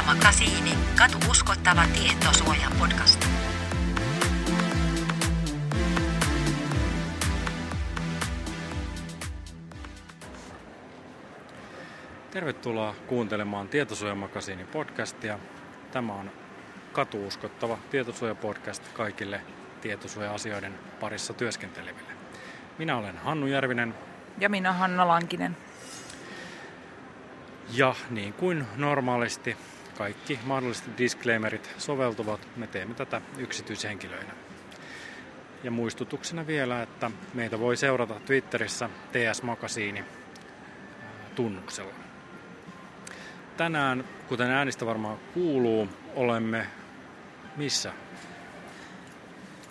Tietosuoja Makasiini. Katu uskottava tietosuoja podcast. Tervetuloa kuuntelemaan Tietosuojamakasiinin podcastia. Tämä on katuuskottava tietosuojapodcast kaikille tietosuoja-asioiden parissa työskenteleville. Minä olen Hannu Järvinen Ja minä Hanna Lankinen. ja niin kuin normaalisti kaikki mahdolliset disclaimerit soveltuvat, me teemme tätä yksityishenkilöinä. Ja muistutuksena vielä, että meitä voi seurata Twitterissä TS Makasiini ää, tunnuksella. Tänään, kuten äänistä varmaan kuuluu, olemme missä?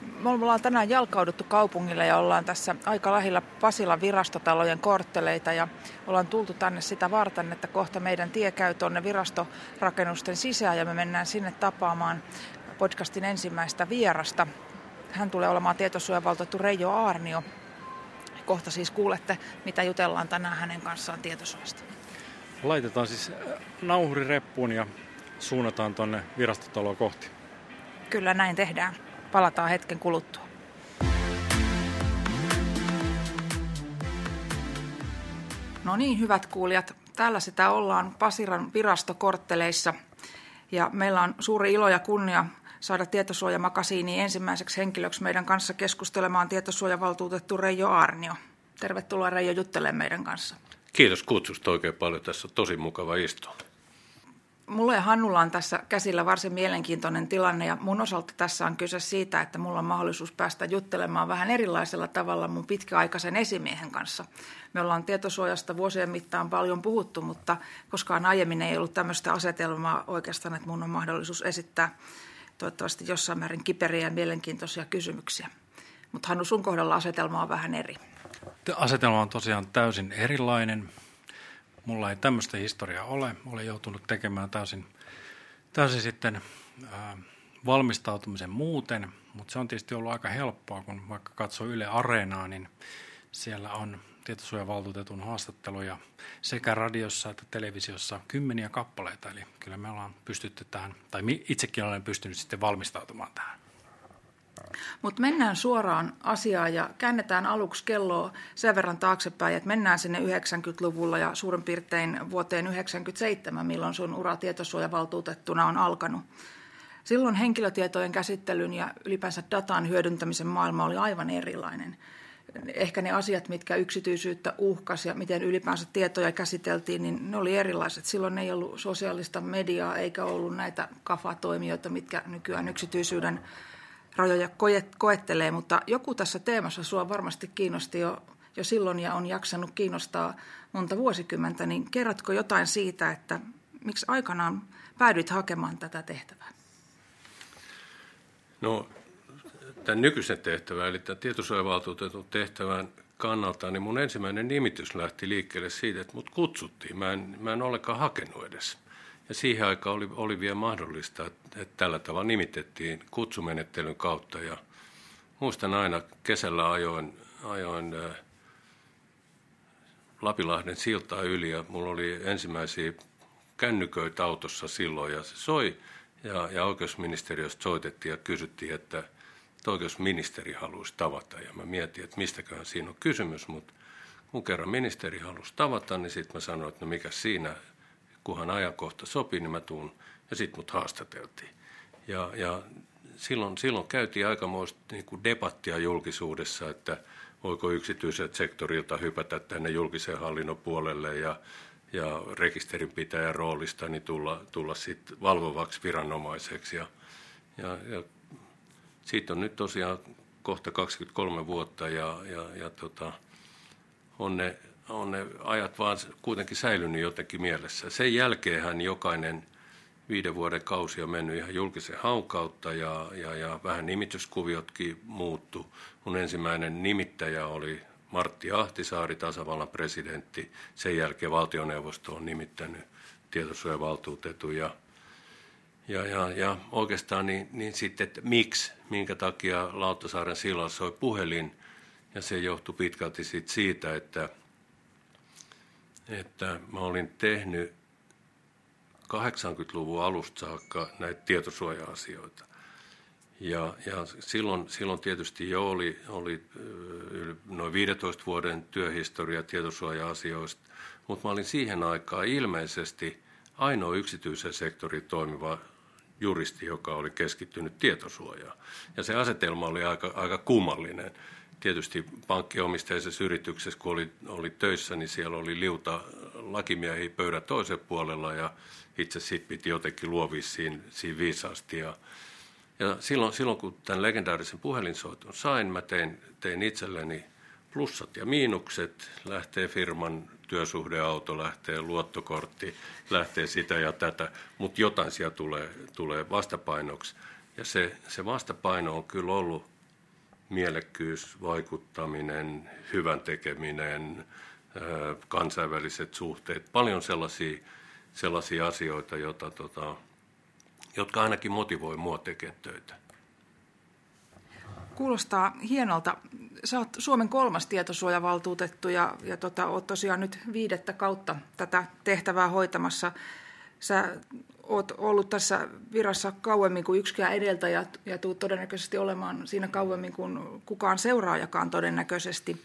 Me ollaan tänään jalkauduttu kaupungille ja ollaan tässä aika lähellä Pasilan virastotalojen kortteleita ja ollaan tultu tänne sitä varten, että kohta meidän tie käy tuonne virastorakennusten sisään ja me mennään sinne tapaamaan podcastin ensimmäistä vierasta. Hän tulee olemaan tietosuojavaltuutettu Reijo Aarnio. Kohta siis kuulette, mitä jutellaan tänään hänen kanssaan tietosuojasta. Laitetaan siis ää, nauhuri reppuun ja suunnataan tuonne virastotaloa kohti. Kyllä näin tehdään. Palataan hetken kuluttua. No niin, hyvät kuulijat. Täällä sitä ollaan Pasiran virastokortteleissa. Ja meillä on suuri ilo ja kunnia saada tietosuojamakasiini ensimmäiseksi henkilöksi meidän kanssa keskustelemaan tietosuojavaltuutettu Reijo Aarnio. Tervetuloa Reijo juttelemaan meidän kanssa. Kiitos kutsusta oikein paljon. Tässä on tosi mukava istua. Mulla ja Hannulla on tässä käsillä varsin mielenkiintoinen tilanne ja mun osalta tässä on kyse siitä, että mulla on mahdollisuus päästä juttelemaan vähän erilaisella tavalla mun pitkäaikaisen esimiehen kanssa. Me ollaan tietosuojasta vuosien mittaan paljon puhuttu, mutta koskaan aiemmin ei ollut tämmöistä asetelmaa oikeastaan, että mun on mahdollisuus esittää toivottavasti jossain määrin kiperiä ja mielenkiintoisia kysymyksiä. Mutta Hannu, sun kohdalla asetelma on vähän eri. Asetelma on tosiaan täysin erilainen. Mulla ei tämmöistä historiaa ole. Olen joutunut tekemään täysin, täysin sitten ää, valmistautumisen muuten, mutta se on tietysti ollut aika helppoa, kun vaikka katsoo Yle Areenaa, niin siellä on tietosuojavaltuutetun haastatteluja sekä radiossa että televisiossa kymmeniä kappaleita. Eli kyllä me ollaan pystytty tähän, tai itsekin olen pystynyt sitten valmistautumaan tähän. Mutta mennään suoraan asiaan ja käännetään aluksi kelloa sen verran taaksepäin, että mennään sinne 90-luvulla ja suurin piirtein vuoteen 97, milloin sun ura tietosuojavaltuutettuna on alkanut. Silloin henkilötietojen käsittelyn ja ylipäänsä datan hyödyntämisen maailma oli aivan erilainen. Ehkä ne asiat, mitkä yksityisyyttä uhkas ja miten ylipäänsä tietoja käsiteltiin, niin ne oli erilaiset. Silloin ei ollut sosiaalista mediaa eikä ollut näitä kafatoimijoita, mitkä nykyään yksityisyyden rajoja koet- koettelee, mutta joku tässä teemassa sua varmasti kiinnosti jo, jo silloin ja on jaksanut kiinnostaa monta vuosikymmentä, niin kerrotko jotain siitä, että miksi aikanaan päädyit hakemaan tätä tehtävää? No, tämän nykyisen tehtävän, eli tämän tietosuojavaltuutetun tehtävän kannalta, niin mun ensimmäinen nimitys lähti liikkeelle siitä, että mut kutsuttiin. Mä en, mä en ollenkaan hakenut edes. Ja siihen aikaan oli, oli vielä mahdollista, että, että tällä tavalla nimitettiin kutsumenettelyn kautta. Ja muistan aina kesällä ajoin, ajoin äh, Lapilahden siltaa yli ja mulla oli ensimmäisiä kännyköitä autossa silloin ja se soi ja, ja oikeusministeriöstä soitettiin ja kysyttiin, että, että oikeusministeri haluaisi tavata ja mä mietin, että mistäköhän siinä on kysymys, mutta kun kerran ministeri halusi tavata, niin sitten mä sanoin, että no mikä siinä, kunhan ajankohta sopii, niin mä tuun ja sitten mut haastateltiin. Ja, ja silloin, silloin käytiin aikamoista niin kuin debattia julkisuudessa, että voiko yksityiseltä sektorilta hypätä tänne julkisen hallinnon puolelle ja, ja rekisterinpitäjän roolista niin tulla, tulla sit valvovaksi viranomaiseksi. Ja, ja, ja siitä on nyt tosiaan kohta 23 vuotta ja, ja, ja tota, on, ne, on ne ajat vaan kuitenkin säilynyt jotenkin mielessä. Sen jälkeenhän jokainen viiden vuoden kausi on mennyt ihan julkisen haun kautta ja, ja, ja vähän nimityskuviotkin muuttu. Mun ensimmäinen nimittäjä oli Martti Ahtisaari, tasavallan presidentti. Sen jälkeen valtioneuvosto on nimittänyt tietosuojavaltuutetun ja, ja, ja, ja oikeastaan niin, niin sitten, että miksi, minkä takia Lauttasaaren silloin soi puhelin ja se johtui pitkälti siitä että, että mä olin tehnyt 80-luvun alusta saakka näitä tietosuoja-asioita. Ja, ja silloin, silloin tietysti jo oli, oli noin 15 vuoden työhistoria tietosuoja-asioista, mutta mä olin siihen aikaan ilmeisesti ainoa yksityisen sektorin toimiva juristi, joka oli keskittynyt tietosuojaan. Ja se asetelma oli aika, aika kummallinen. Tietysti pankkiomisteisessa yrityksessä, kun oli, oli töissä, niin siellä oli liuta lakimiehiä pöydän toisen puolella ja itse sitten piti jotenkin luovia siinä, siinä viisaasti. Ja, ja silloin, silloin, kun tämän legendaarisen puhelinsoiton sain, mä tein, tein itselleni plussat ja miinukset, lähtee firman työsuhdeauto, lähtee luottokortti, lähtee sitä ja tätä, mutta jotain siellä tulee, tulee vastapainoksi. Ja se, se vastapaino on kyllä ollut mielekkyys, vaikuttaminen, hyvän tekeminen, kansainväliset suhteet, paljon sellaisia, sellaisia asioita, joita, tota, jotka ainakin motivoi mua tekemään töitä. Kuulostaa hienolta. Sä oot Suomen kolmas tietosuojavaltuutettu ja, ja tota, oot tosiaan nyt viidettä kautta tätä tehtävää hoitamassa. Sä oot ollut tässä virassa kauemmin kuin yksikään edeltäjä ja tuut todennäköisesti olemaan siinä kauemmin kuin kukaan seuraajakaan todennäköisesti.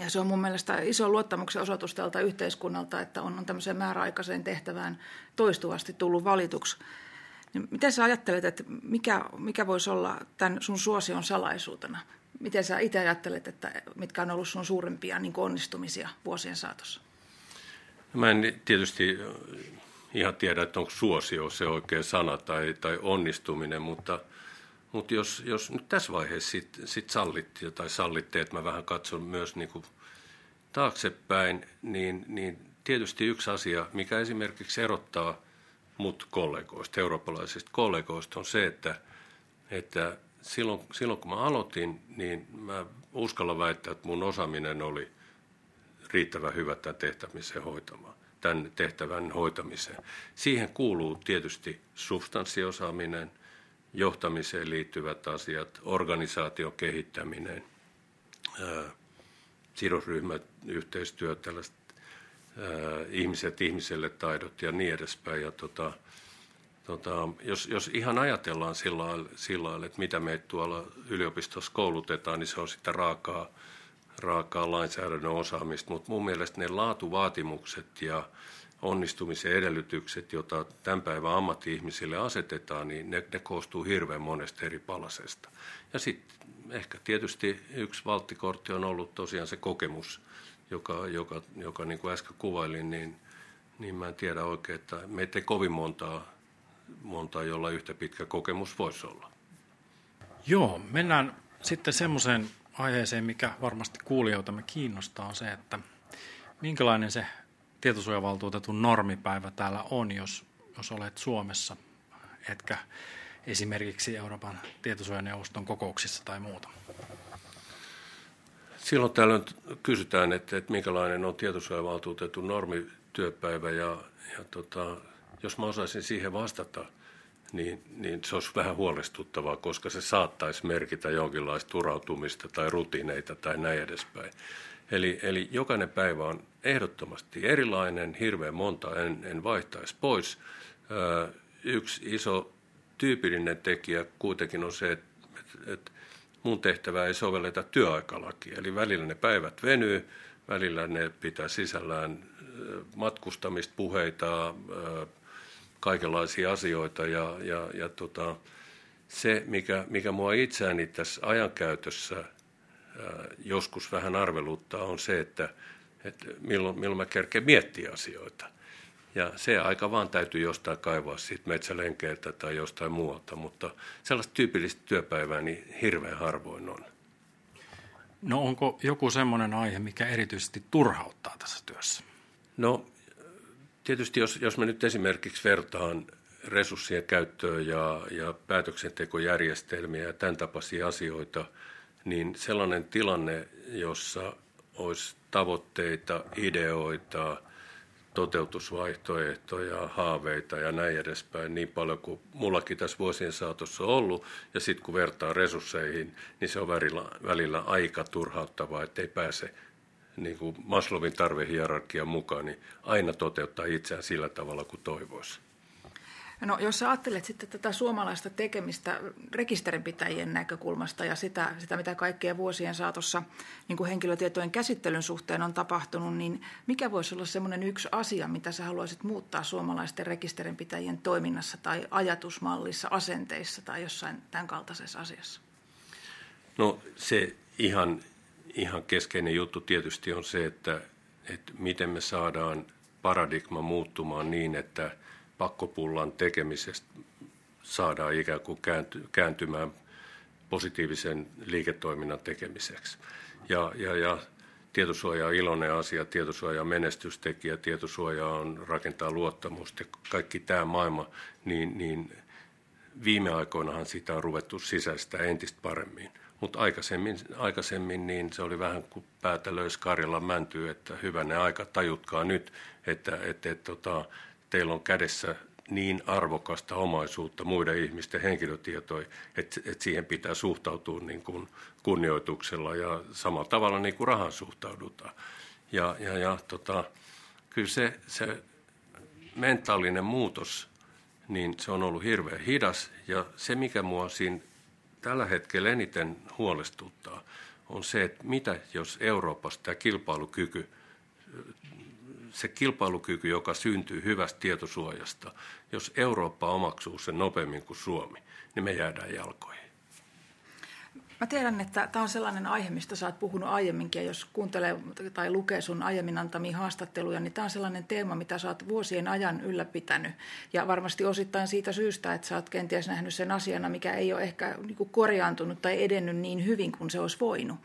Ja se on mun mielestä iso luottamuksen osoitus tältä yhteiskunnalta, että on, on tämmöiseen määräaikaiseen tehtävään toistuvasti tullut valituksi. Niin miten sä ajattelet, että mikä, mikä voisi olla tämän sun suosion salaisuutena? Miten sä itse ajattelet, että mitkä on ollut sun suurimpia niin onnistumisia vuosien saatossa? Mä en tietysti ihan tiedä, että onko suosio se oikea sana tai, tai onnistuminen, mutta, mutta jos, jos nyt tässä vaiheessa sit, sit sallitte tai sallitte, että mä vähän katson myös niin kuin taaksepäin, niin, niin tietysti yksi asia, mikä esimerkiksi erottaa – mut kollegoista, eurooppalaisista kollegoista, on se, että, että silloin, silloin kun mä aloitin, niin mä uskallan väittää, että mun osaaminen oli riittävän hyvä tämän tehtämisen hoitamaan, tämän tehtävän hoitamiseen. Siihen kuuluu tietysti substanssiosaaminen, johtamiseen liittyvät asiat, organisaation kehittäminen, sidosryhmät, yhteistyö, tällaiset ihmiset ihmiselle taidot ja niin edespäin. Ja tota, tota, jos, jos ihan ajatellaan sillä lailla, että mitä me tuolla yliopistossa koulutetaan, niin se on sitä raakaa, raakaa lainsäädännön osaamista, mutta mun mielestä ne laatuvaatimukset ja onnistumisen edellytykset, joita tämän päivän ammatti-ihmisille asetetaan, niin ne, ne koostuu hirveän monesta eri palasesta. Ja sitten ehkä tietysti yksi valttikortti on ollut tosiaan se kokemus – joka, joka, joka niin kuin äsken kuvailin, niin, niin mä en tiedä oikein, että meitä ei kovin montaa, montaa, jolla yhtä pitkä kokemus voisi olla. Joo, mennään sitten semmoiseen aiheeseen, mikä varmasti kuulijoitamme kiinnostaa, on se, että minkälainen se tietosuojavaltuutetun normipäivä täällä on, jos, jos olet Suomessa, etkä esimerkiksi Euroopan tietosuojaneuvoston kokouksissa tai muuta. Silloin tällöin kysytään, että, että minkälainen on tietosuojavaltuutetun normityöpäivä ja, ja tota, jos mä osaisin siihen vastata, niin, niin se olisi vähän huolestuttavaa, koska se saattaisi merkitä jonkinlaista turautumista tai rutiineita tai näin edespäin. Eli, eli jokainen päivä on ehdottomasti erilainen, hirveän monta en, en vaihtaisi pois. Ö, yksi iso tyypillinen tekijä kuitenkin on se, että, että mun tehtävää ei sovelleta työaikalakia. Eli välillä ne päivät venyy, välillä ne pitää sisällään matkustamista, puheita, kaikenlaisia asioita. Ja, ja, ja tota, se, mikä, mikä mua itseäni tässä ajankäytössä joskus vähän arveluttaa, on se, että, että milloin, milloin mä kerkeen miettiä asioita. Ja se aika vaan täytyy jostain kaivaa siitä metsälenkeiltä tai jostain muualta, mutta sellaista tyypillistä työpäivää niin hirveän harvoin on. No onko joku semmoinen aihe, mikä erityisesti turhauttaa tässä työssä? No tietysti jos, jos mä nyt esimerkiksi vertaan resurssien käyttöä ja, ja päätöksentekojärjestelmiä ja tämän tapaisia asioita, niin sellainen tilanne, jossa olisi tavoitteita, ideoita – toteutusvaihtoehtoja, haaveita ja näin edespäin niin paljon kuin mullakin tässä vuosien saatossa on ollut. Ja sitten kun vertaa resursseihin, niin se on välillä, välillä aika turhauttavaa, ettei pääse niin kuin Maslovin tarvehierarkian mukaan, niin aina toteuttaa itseään sillä tavalla kuin toivoisi. No jos sä ajattelet sitten tätä suomalaista tekemistä rekisterinpitäjien näkökulmasta ja sitä, sitä mitä kaikkea vuosien saatossa niin kuin henkilötietojen käsittelyn suhteen on tapahtunut, niin mikä voisi olla semmoinen yksi asia, mitä sä haluaisit muuttaa suomalaisten rekisterinpitäjien toiminnassa tai ajatusmallissa, asenteissa tai jossain tämän kaltaisessa asiassa? No se ihan, ihan keskeinen juttu tietysti on se, että, että miten me saadaan paradigma muuttumaan niin, että – pakkopullan tekemisestä saadaan ikään kuin kääntymään positiivisen liiketoiminnan tekemiseksi. Ja, ja, ja tietosuoja on iloinen asia, tietosuoja on menestystekijä, tietosuoja on rakentaa luottamusta, kaikki tämä maailma, niin, niin viime aikoinahan sitä on ruvettu sisäistä entistä paremmin. Mutta aikaisemmin, aikaisemmin niin se oli vähän kuin päätä löysi Karjalan mäntyy, että hyvänä aika tajutkaa nyt, että, että, että tota, teillä on kädessä niin arvokasta omaisuutta, muiden ihmisten henkilötietoja, että, että siihen pitää suhtautua niin kuin kunnioituksella ja samalla tavalla niin kuin rahan suhtaudutaan. Ja, ja, ja tota, kyllä se, se mentaalinen muutos, niin se on ollut hirveän hidas. Ja se, mikä mua siinä tällä hetkellä eniten huolestuttaa, on se, että mitä jos Euroopassa tämä kilpailukyky se kilpailukyky, joka syntyy hyvästä tietosuojasta, jos Eurooppa omaksuu sen nopeammin kuin Suomi, niin me jäädään jalkoihin. Mä tiedän, että tämä on sellainen aihe, mistä sä oot puhunut aiemminkin, ja jos kuuntelee tai lukee sun aiemmin antamia haastatteluja, niin tämä on sellainen teema, mitä sä oot vuosien ajan ylläpitänyt. Ja varmasti osittain siitä syystä, että sä oot kenties nähnyt sen asiana, mikä ei ole ehkä niinku korjaantunut tai edennyt niin hyvin kuin se olisi voinut.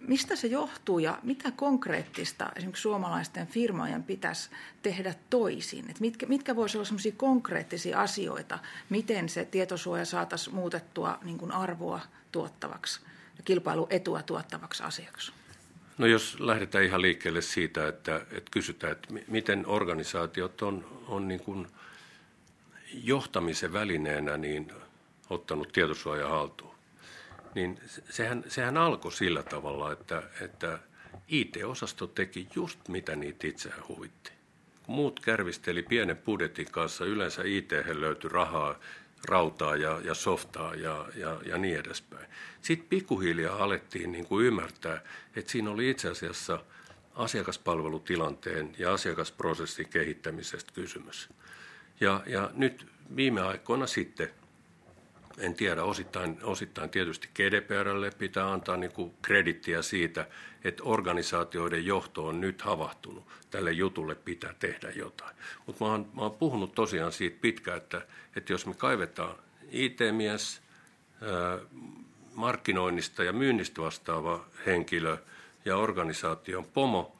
Mistä se johtuu ja mitä konkreettista esimerkiksi suomalaisten firmojen pitäisi tehdä toisin? Et mitkä, mitkä voisivat olla sellaisia konkreettisia asioita, miten se tietosuoja saataisiin muutettua niin kuin arvoa tuottavaksi ja kilpailuetua tuottavaksi asiaksi? No jos lähdetään ihan liikkeelle siitä, että, että kysytään, että miten organisaatiot on, on niin kuin johtamisen välineenä niin ottanut tietosuoja haltuun niin sehän, sehän alkoi sillä tavalla, että, että IT-osasto teki just mitä niitä itseään huvitti. Muut kärvisteli pienen budjetin kanssa, yleensä IT löytyi rahaa, rautaa ja, ja softaa ja, ja, ja niin edespäin. Sitten pikkuhiljaa alettiin niin kuin ymmärtää, että siinä oli itse asiassa asiakaspalvelutilanteen ja asiakasprosessin kehittämisestä kysymys. Ja, ja nyt viime aikoina sitten en tiedä, osittain, osittain tietysti GDPRlle pitää antaa niin kuin kredittiä siitä, että organisaatioiden johto on nyt havahtunut. Tälle jutulle pitää tehdä jotain. Mutta mä, mä oon puhunut tosiaan siitä pitkään, että, että jos me kaivetaan IT-mies, markkinoinnista ja myynnistä vastaava henkilö ja organisaation pomo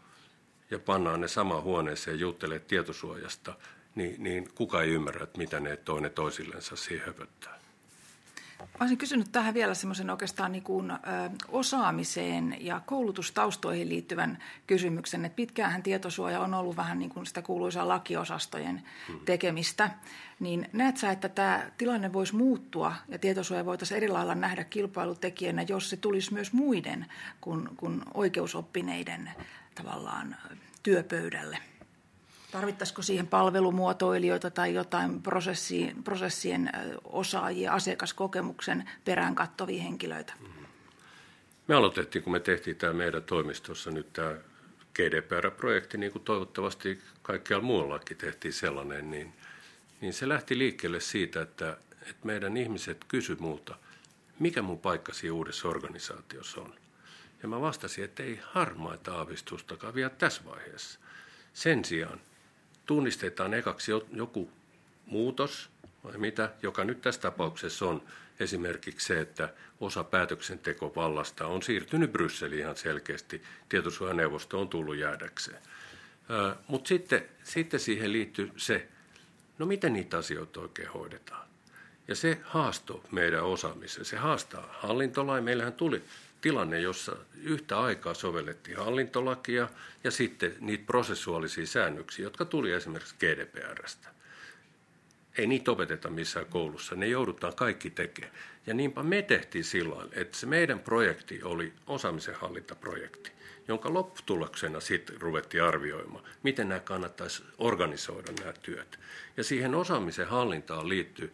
ja pannaan ne samaan huoneeseen juttelee tietosuojasta, niin, niin kuka ei ymmärrä, että mitä ne toinen toisillensa siihen höpöttää. Olisin kysynyt tähän vielä semmoisen oikeastaan niin kuin, ö, osaamiseen ja koulutustaustoihin liittyvän kysymyksen, että pitkäänhän tietosuoja on ollut vähän niin kuin sitä kuuluisaa lakiosastojen hmm. tekemistä. Niin näet sä, että tämä tilanne voisi muuttua ja tietosuoja voitaisiin eri lailla nähdä kilpailutekijänä, jos se tulisi myös muiden kuin, kuin oikeusoppineiden tavallaan työpöydälle? Tarvittaisiko siihen palvelumuotoilijoita tai jotain prosessien, prosessien osaajia, asiakaskokemuksen perään kattovia henkilöitä? Me aloitettiin, kun me tehtiin tämä meidän toimistossa nyt tämä GDPR-projekti, niin kuin toivottavasti kaikkialla muuallakin tehtiin sellainen, niin, niin se lähti liikkeelle siitä, että, että meidän ihmiset kysy multa, mikä mun paikka siinä uudessa organisaatiossa on. Ja mä vastasin, että ei harmaita aavistustakaan vielä tässä vaiheessa. Sen sijaan tunnistetaan ekaksi joku muutos, vai mitä, joka nyt tässä tapauksessa on esimerkiksi se, että osa päätöksentekovallasta on siirtynyt Brysseliin ihan selkeästi. Tietosuojaneuvosto on tullut jäädäkseen. Mutta sitten, sitten siihen liittyy se, no miten niitä asioita oikein hoidetaan. Ja se haasto meidän osaamiseen. Se haastaa hallintolain. Meillähän tuli tilanne, jossa yhtä aikaa sovellettiin hallintolakia ja sitten niitä prosessuaalisia säännöksiä, jotka tuli esimerkiksi GDPRstä. Ei niitä opeteta missään koulussa, ne joudutaan kaikki tekemään. Ja niinpä me tehtiin silloin, että se meidän projekti oli osaamisen hallintaprojekti, jonka lopputuloksena sitten ruvettiin arvioimaan, miten nämä kannattaisi organisoida nämä työt. Ja siihen osaamisen hallintaan liittyy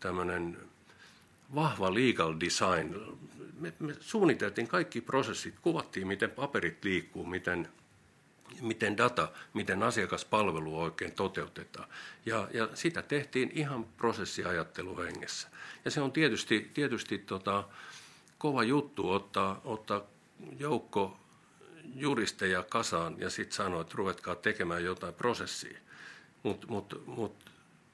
tämmöinen vahva legal design. Me, me suunniteltiin kaikki prosessit, kuvattiin, miten paperit liikkuu, miten miten data, miten asiakaspalvelu oikein toteutetaan. Ja, ja sitä tehtiin ihan prosessiajatteluhengessä. Ja se on tietysti, tietysti tota, kova juttu ottaa, ottaa joukko juristeja kasaan ja sitten sanoa, että ruvetkaa tekemään jotain prosessia. Mutta mut, mut,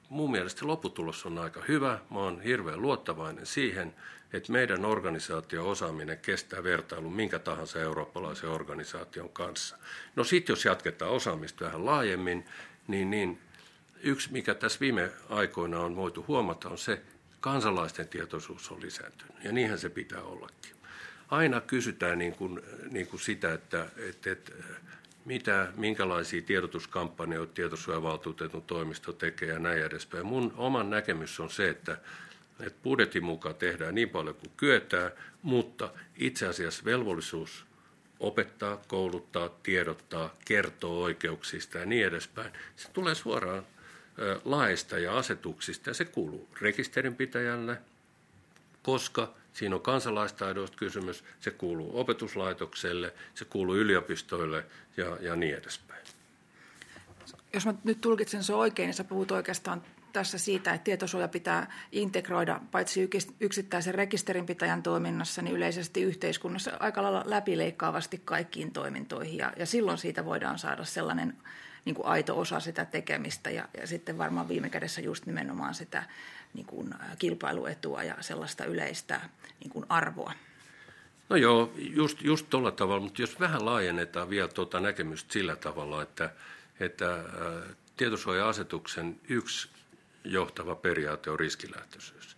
mun mielestä lopputulos on aika hyvä. Mä oon hirveän luottavainen siihen, että meidän organisaatio-osaaminen kestää vertailun minkä tahansa eurooppalaisen organisaation kanssa. No sitten jos jatketaan osaamista vähän laajemmin, niin, niin yksi mikä tässä viime aikoina on voitu huomata on se, kansalaisten tietoisuus on lisääntynyt ja niinhän se pitää ollakin. Aina kysytään niin kuin, niin kuin sitä, että, että, että mitä, minkälaisia tiedotuskampanjoita tietosuojavaltuutetun toimisto tekee ja näin edespäin. Mun oman näkemys on se, että että budjetin mukaan tehdään niin paljon kuin kyetään, mutta itse asiassa velvollisuus opettaa, kouluttaa, tiedottaa, kertoo oikeuksista ja niin edespäin. Se tulee suoraan laista ja asetuksista ja se kuuluu rekisterinpitäjälle, koska siinä on kansalaistaidoista kysymys, se kuuluu opetuslaitokselle, se kuuluu yliopistoille ja, ja niin edespäin. Jos mä nyt tulkitsen se oikein, niin sä puhut oikeastaan tässä siitä, että tietosuoja pitää integroida paitsi yksittäisen rekisterinpitäjän toiminnassa, niin yleisesti yhteiskunnassa aika lailla läpileikkaavasti kaikkiin toimintoihin. Ja, ja silloin siitä voidaan saada sellainen niin kuin aito osa sitä tekemistä ja, ja sitten varmaan viime kädessä just nimenomaan sitä niin kuin kilpailuetua ja sellaista yleistä niin kuin arvoa. No joo, just, just tuolla tavalla, mutta jos vähän laajennetaan vielä tuota näkemystä sillä tavalla, että, että tietosuoja-asetuksen yksi johtava periaate on riskilähtöisyys.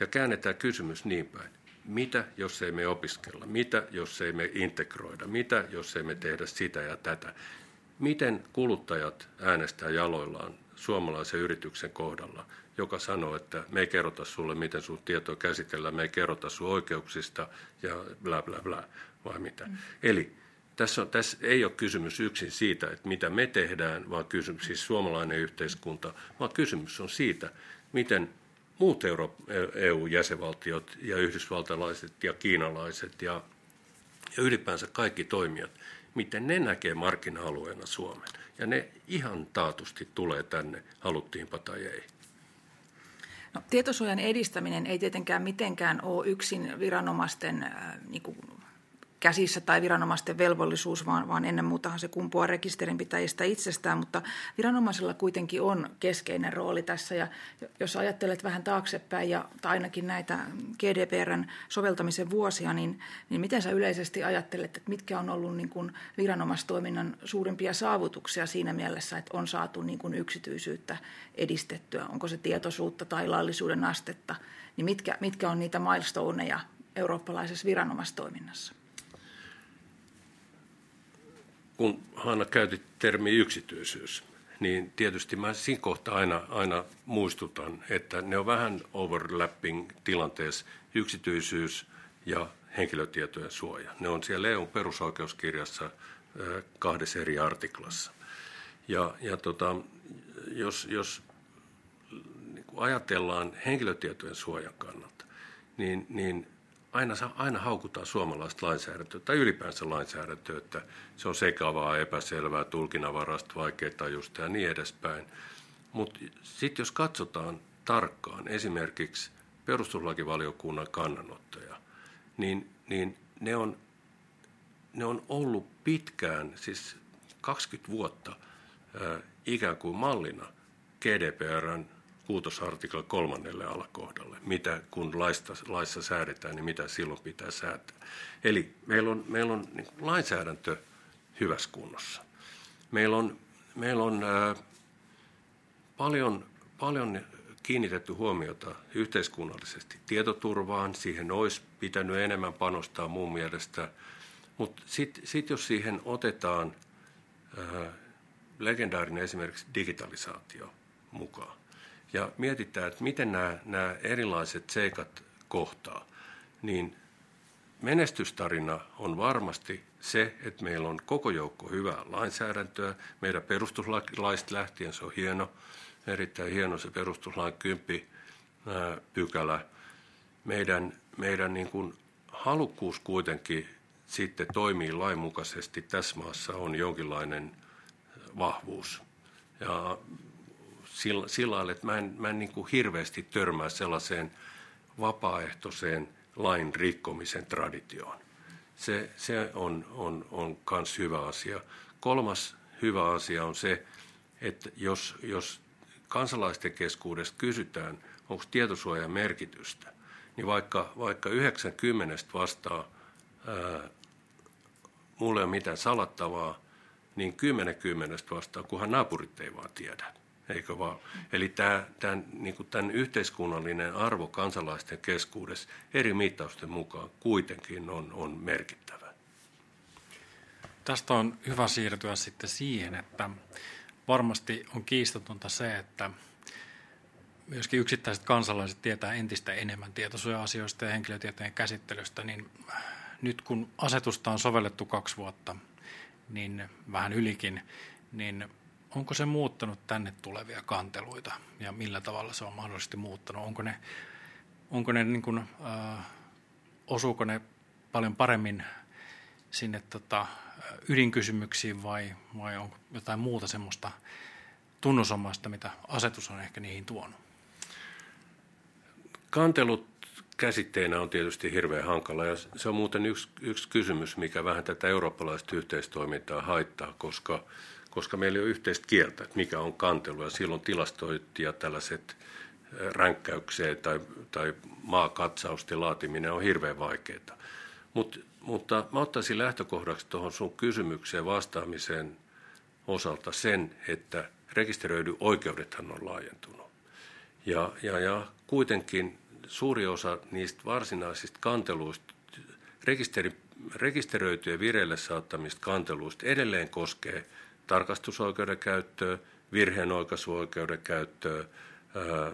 Ja käännetään kysymys niin päin. Mitä, jos ei me opiskella? Mitä, jos ei me integroida? Mitä, jos ei me tehdä sitä ja tätä? Miten kuluttajat äänestää jaloillaan suomalaisen yrityksen kohdalla, joka sanoo, että me ei kerrota sulle, miten sun tietoa käsitellään, me ei kerrota sun oikeuksista ja bla bla bla, vai mitä. Mm. Eli tässä, on, tässä ei ole kysymys yksin siitä, että mitä me tehdään, vaan kysymys, siis suomalainen yhteiskunta, vaan kysymys on siitä, miten muut EU-jäsenvaltiot ja yhdysvaltalaiset ja kiinalaiset ja, ja ylipäänsä kaikki toimijat, miten ne näkee markkina-alueena Suomen. Ja ne ihan taatusti tulee tänne, haluttiinpa tai ei. No, tietosuojan edistäminen ei tietenkään mitenkään ole yksin viranomaisten äh, niin kuin käsissä tai viranomaisten velvollisuus, vaan, vaan ennen muutahan se kumpuaa rekisterinpitäjistä itsestään, mutta viranomaisilla kuitenkin on keskeinen rooli tässä. Ja jos ajattelet vähän taaksepäin ja tai ainakin näitä GDPRn soveltamisen vuosia, niin, niin miten sä yleisesti ajattelet, että mitkä on ollut niin kuin viranomaistoiminnan suurimpia saavutuksia siinä mielessä, että on saatu niin kuin yksityisyyttä edistettyä, onko se tietoisuutta tai laillisuuden astetta, niin mitkä, mitkä on niitä milestoneja eurooppalaisessa viranomaistoiminnassa? Kun Hanna käytit termi yksityisyys, niin tietysti mä siinä kohtaa aina, aina muistutan, että ne on vähän overlapping tilanteessa yksityisyys ja henkilötietojen suoja. Ne on siellä EUn perusoikeuskirjassa kahdessa eri artiklassa. Ja, ja tota, jos, jos niin ajatellaan henkilötietojen suojan kannalta, niin, niin aina, aina haukutaan suomalaista lainsäädäntöä tai ylipäänsä lainsäädäntöä, että se on sekavaa, epäselvää, tulkinnanvarasta, vaikeatajusta ja niin edespäin. Mutta sitten jos katsotaan tarkkaan esimerkiksi perustuslakivaliokunnan kannanottoja, niin, niin ne, on, ne on ollut pitkään, siis 20 vuotta ikään kuin mallina GDPRn kuutosartikla kolmannelle alakohdalle, mitä kun laista, laissa säädetään, niin mitä silloin pitää säätää. Eli meillä on, meillä on niin lainsäädäntö hyvässä kunnossa. Meillä on, meillä on ää, paljon, paljon kiinnitetty huomiota yhteiskunnallisesti tietoturvaan, siihen olisi pitänyt enemmän panostaa mun mielestä, mutta sitten sit jos siihen otetaan ää, legendaarinen esimerkiksi digitalisaatio mukaan, ja mietitään, että miten nämä, nämä erilaiset seikat kohtaa, niin menestystarina on varmasti se, että meillä on koko joukko hyvää lainsäädäntöä. Meidän perustuslaista lähtien se on hieno, erittäin hieno se perustuslain kymppi pykälä. Meidän, meidän niin kuin halukkuus kuitenkin sitten toimii lainmukaisesti tässä maassa on jonkinlainen vahvuus. Ja sillä, sillä lailla, että mä en, mä en niin kuin hirveästi törmää sellaiseen vapaaehtoiseen lain rikkomisen traditioon. Se, se on, on, on kans hyvä asia. Kolmas hyvä asia on se, että jos, jos kansalaisten keskuudesta kysytään, onko tietosuojan merkitystä, niin vaikka, vaikka 90 vastaa ää, mulle ei ole mitään salattavaa, niin 10 kymmenestä vastaa, kunhan naapurit ei vaan tiedä. Eikö vaan? Eli tämä, tämän, niin kuin tämän yhteiskunnallinen arvo kansalaisten keskuudessa eri mittausten mukaan kuitenkin on, on merkittävä. Tästä on hyvä siirtyä sitten siihen, että varmasti on kiistatonta se, että myöskin yksittäiset kansalaiset tietää entistä enemmän tietosuoja-asioista ja henkilötietojen käsittelystä, niin nyt kun asetusta on sovellettu kaksi vuotta, niin vähän ylikin, niin onko se muuttanut tänne tulevia kanteluita ja millä tavalla se on mahdollisesti muuttanut? Onko ne, onko ne niin kuin, äh, osuuko ne paljon paremmin sinne tota, ydinkysymyksiin vai, vai onko jotain muuta semmoista tunnusomaista, mitä asetus on ehkä niihin tuonut? Kantelut käsitteenä on tietysti hirveän hankala ja se on muuten yksi, yksi kysymys, mikä vähän tätä eurooppalaista yhteistoimintaa haittaa, koska, koska meillä ei ole yhteistä kieltä, että mikä on kantelu ja silloin tilastoit ja tällaiset ränkkäykseen tai, tai maakatsausten laatiminen on hirveän vaikeaa. Mut, mutta mä ottaisin lähtökohdaksi tuohon sun kysymykseen vastaamiseen osalta sen, että rekisteröidy oikeudethan on laajentunut. Ja, ja, ja kuitenkin suuri osa niistä varsinaisista kanteluista, rekisteri, rekisteröityjen vireille saattamista kanteluista edelleen koskee tarkastusoikeuden käyttöä, virheenoikaisuoikeuden käyttöä, ää,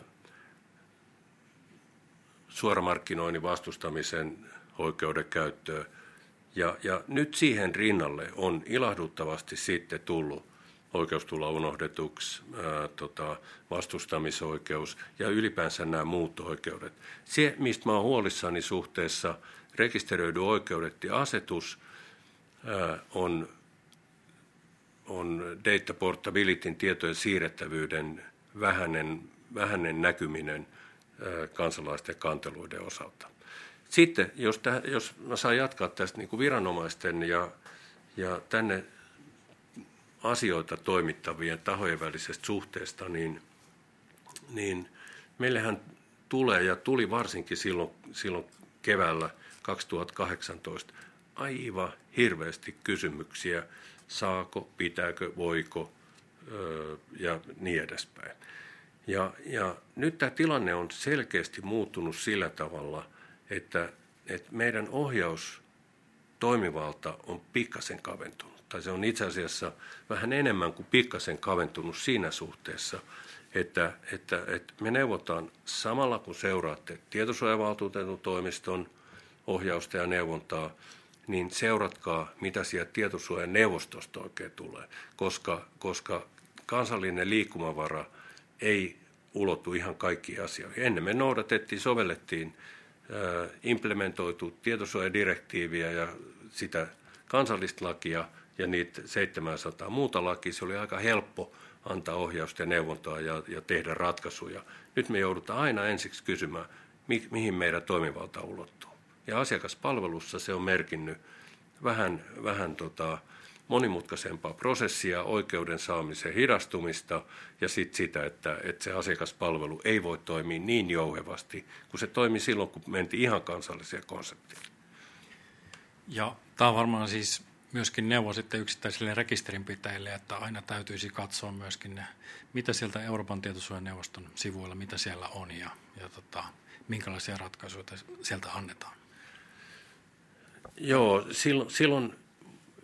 suoramarkkinoinnin vastustamisen oikeuden käyttöä. Ja, ja nyt siihen rinnalle on ilahduttavasti sitten tullut oikeus tulla unohdetuksi, ää, tota, vastustamisoikeus ja ylipäänsä nämä muut oikeudet. Se, mistä mä olen huolissani suhteessa rekisteröidy oikeudet ja asetus, ää, on, on data portabilityn tietojen siirrettävyyden vähäinen, vähäinen näkyminen kansalaisten kanteluiden osalta. Sitten, jos, täh, jos mä saan jatkaa tästä niin kuin viranomaisten ja, ja tänne asioita toimittavien tahojen välisestä suhteesta, niin, niin meillähän tulee ja tuli varsinkin silloin, silloin keväällä 2018 aivan hirveästi kysymyksiä, saako, pitääkö, voiko ja niin edespäin. Ja, ja nyt tämä tilanne on selkeästi muuttunut sillä tavalla, että, että meidän ohjaus toimivalta on pikkasen kaventunut tai se on itse asiassa vähän enemmän kuin pikkasen kaventunut siinä suhteessa, että, että, että me neuvotaan samalla kun seuraatte tietosuojavaltuutetun toimiston ohjausta ja neuvontaa, niin seuratkaa, mitä sieltä tietosuojan neuvostosta oikein tulee, koska, koska kansallinen liikkumavara ei ulottu ihan kaikkiin asioihin. Ennen me noudatettiin, sovellettiin, implementoitu tietosuojadirektiiviä ja sitä kansallista lakia ja niitä 700 muuta lakia, se oli aika helppo antaa ohjausta ja neuvontaa ja, ja tehdä ratkaisuja. Nyt me joudutaan aina ensiksi kysymään, mi, mihin meidän toimivalta ulottuu. Ja asiakaspalvelussa se on merkinnyt vähän, vähän tota, monimutkaisempaa prosessia, oikeuden saamisen hidastumista ja sit sitä, että, että se asiakaspalvelu ei voi toimia niin jouhevasti kuin se toimi silloin, kun mentiin ihan kansalliseen konseptiin. Ja tämä on varmaan siis myöskin neuvo sitten yksittäisille rekisterinpitäjille, että aina täytyisi katsoa myöskin ne, mitä sieltä Euroopan tietosuojaneuvoston sivuilla, mitä siellä on ja, ja tota, minkälaisia ratkaisuja sieltä annetaan. Joo, silloin, silloin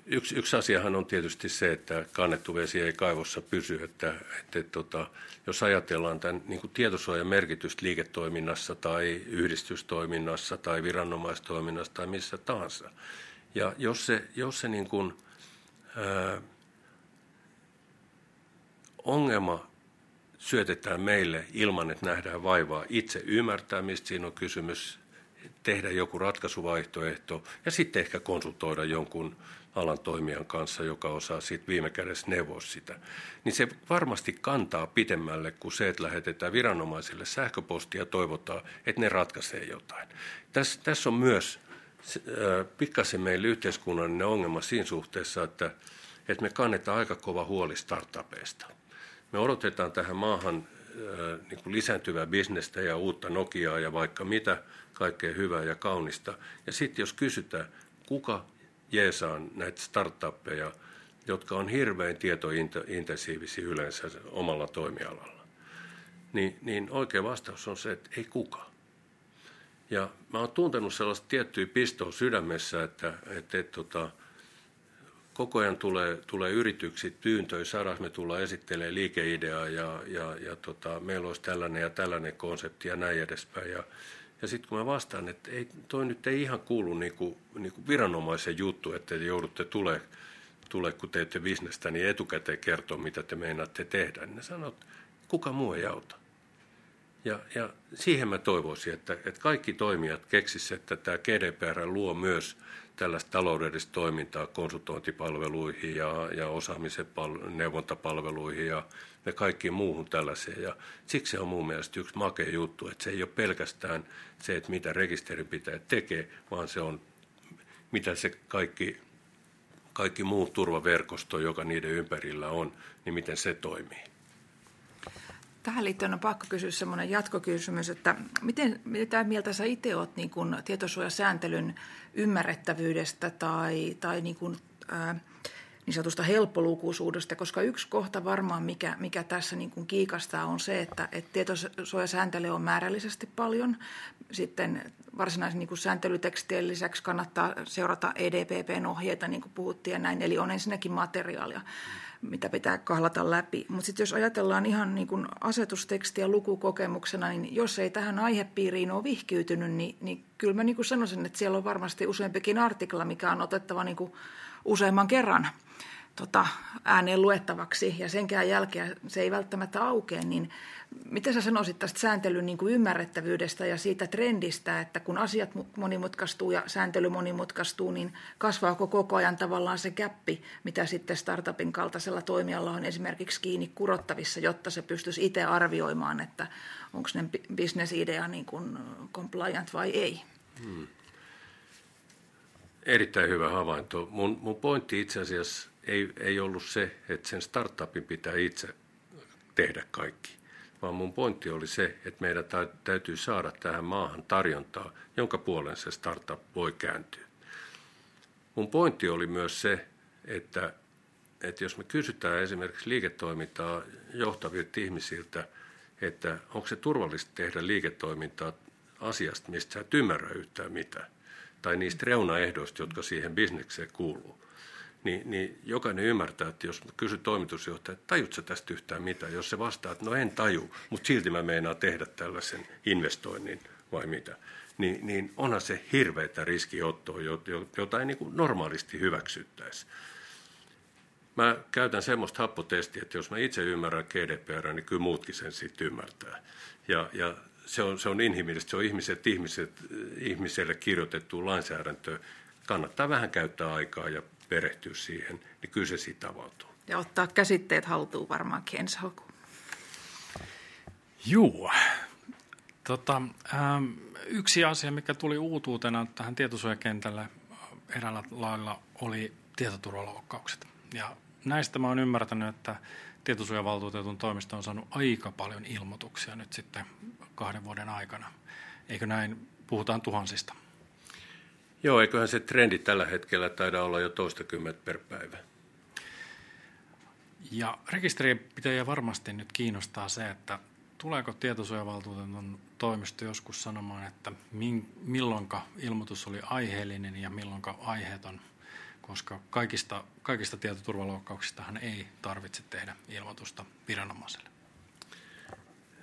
yksi, yksi asiahan on tietysti se, että kannettu vesi ei kaivossa pysy. Että, että, tota, jos ajatellaan tämän niin kuin tietosuojan merkitystä liiketoiminnassa tai yhdistystoiminnassa tai viranomaistoiminnassa tai missä tahansa. Ja jos se, jos se niin kuin, ää, ongelma syötetään meille ilman, että nähdään vaivaa itse ymmärtää, mistä siinä on kysymys, tehdä joku ratkaisuvaihtoehto ja sitten ehkä konsultoida jonkun alan toimijan kanssa, joka osaa sitten viime kädessä neuvoa sitä, niin se varmasti kantaa pitemmälle kuin se, että lähetetään viranomaisille sähköpostia ja toivotaan, että ne ratkaisee jotain. Tässä, tässä on myös pikkasen meillä yhteiskunnallinen ongelma siinä suhteessa, että, että me kannetaan aika kova huoli startupeista. Me odotetaan tähän maahan niin kuin lisääntyvää bisnestä ja uutta Nokiaa ja vaikka mitä, kaikkea hyvää ja kaunista. Ja sitten jos kysytään, kuka jeesaan näitä startuppeja, jotka on hirveän tietointensiivisiä yleensä omalla toimialalla, niin, niin oikea vastaus on se, että ei kukaan. Ja mä oon tuntenut sellaista tiettyä pistoa sydämessä, että, että, että tota, koko ajan tulee, tulee yrityksiä pyyntöjä, saadaan me tulla esittelemään liikeideaa ja, ja, ja tota, meillä olisi tällainen ja tällainen konsepti ja näin edespäin. Ja, ja sitten kun mä vastaan, että ei, toi nyt ei ihan kuulu niinku, niinku viranomaisen juttu, että te joudutte tulee, tule, kun teette bisnestä, niin etukäteen kertoa, mitä te meinaatte tehdä. Niin ne sanoo, että kuka muu ei auta. Ja, ja siihen mä toivoisin, että, että kaikki toimijat keksisivät, että tämä GDPR luo myös tällaista taloudellista toimintaa konsultointipalveluihin ja, ja osaamisen pal- neuvontapalveluihin ja, ja kaikkiin muuhun tällaiseen. Ja siksi on mun mielestä yksi makea juttu, että se ei ole pelkästään se, että mitä pitää tekee, vaan se on mitä se kaikki, kaikki muu turvaverkosto, joka niiden ympärillä on, niin miten se toimii. Tähän liittyen on pakko kysyä semmoinen jatkokysymys, että miten, mitä mieltä sä itse olet niin kuin tietosuojasääntelyn ymmärrettävyydestä tai, tai niin, kuin, ää, niin sanotusta helppolukuisuudesta, koska yksi kohta varmaan, mikä, mikä tässä niin kuin kiikastaa, on se, että, että tietosuojasääntely on määrällisesti paljon. Sitten varsinaisen niin kuin sääntelytekstien lisäksi kannattaa seurata EDPPn ohjeita, niin kuin puhuttiin ja näin, eli on ensinnäkin materiaalia mitä pitää kahlata läpi. Mutta sitten jos ajatellaan ihan niin kuin asetustekstiä lukukokemuksena, niin jos ei tähän aihepiiriin ole vihkiytynyt, niin, niin kyllä mä niin sanoisin, että siellä on varmasti useampikin artikla, mikä on otettava niin useamman kerran tota, ääneen luettavaksi ja senkään jälkeen se ei välttämättä aukea, niin Miten sä sanoisit tästä sääntelyn niin kuin ymmärrettävyydestä ja siitä trendistä, että kun asiat monimutkaistuu ja sääntely monimutkaistuu, niin kasvaako koko ajan tavallaan se käppi, mitä sitten startupin kaltaisella toimijalla on esimerkiksi kiinni kurottavissa, jotta se pystyisi itse arvioimaan, että onko ne bisnesidea niin kuin compliant vai ei? Hmm. Erittäin hyvä havainto. Mun, mun pointti itse asiassa ei, ei ollut se, että sen startupin pitää itse tehdä kaikki vaan mun pointti oli se, että meidän täytyy saada tähän maahan tarjontaa, jonka puolen se startup voi kääntyä. Mun pointti oli myös se, että, että jos me kysytään esimerkiksi liiketoimintaa johtavilta ihmisiltä, että onko se turvallista tehdä liiketoimintaa asiasta, mistä sä et ymmärrä yhtään mitään, tai niistä reunaehdoista, jotka siihen bisnekseen kuuluu, niin, niin jokainen ymmärtää, että jos kysyt toimitusjohtaja, että tajutko tästä yhtään mitään, jos se vastaa, että no en taju, mutta silti mä meinaan tehdä tällaisen investoinnin vai mitä, niin, niin onhan se hirveätä riskiottoa, jota ei niin kuin normaalisti hyväksyttäisi. Mä käytän semmoista happotestiä, että jos mä itse ymmärrän GDPR, niin kyllä muutkin sen sitten ymmärtää. Ja, ja se on, se on inhimillistä, se on ihmiset, ihmiset, ihmiselle kirjoitettu lainsäädäntö. Kannattaa vähän käyttää aikaa ja perehtyä siihen, niin kyllä se siitä avautuu. Ja ottaa käsitteet haltuun varmaankin ensi alkuun. Juu. Tota, ähm, yksi asia, mikä tuli uutuutena tähän tietosuojakentälle eräällä lailla, oli tietoturvaloukkaukset. Ja näistä mä oon ymmärtänyt, että tietosuojavaltuutetun toimisto on saanut aika paljon ilmoituksia nyt sitten kahden vuoden aikana. Eikö näin? Puhutaan tuhansista. Joo, eiköhän se trendi tällä hetkellä taida olla jo toistakymmentä per päivä. Ja rekisterinpitäjä varmasti nyt kiinnostaa se, että tuleeko tietosuojavaltuutetun toimisto joskus sanomaan, että milloinka ilmoitus oli aiheellinen ja milloinka aiheeton. koska kaikista, kaikista tietoturvaloukkauksistahan ei tarvitse tehdä ilmoitusta viranomaiselle.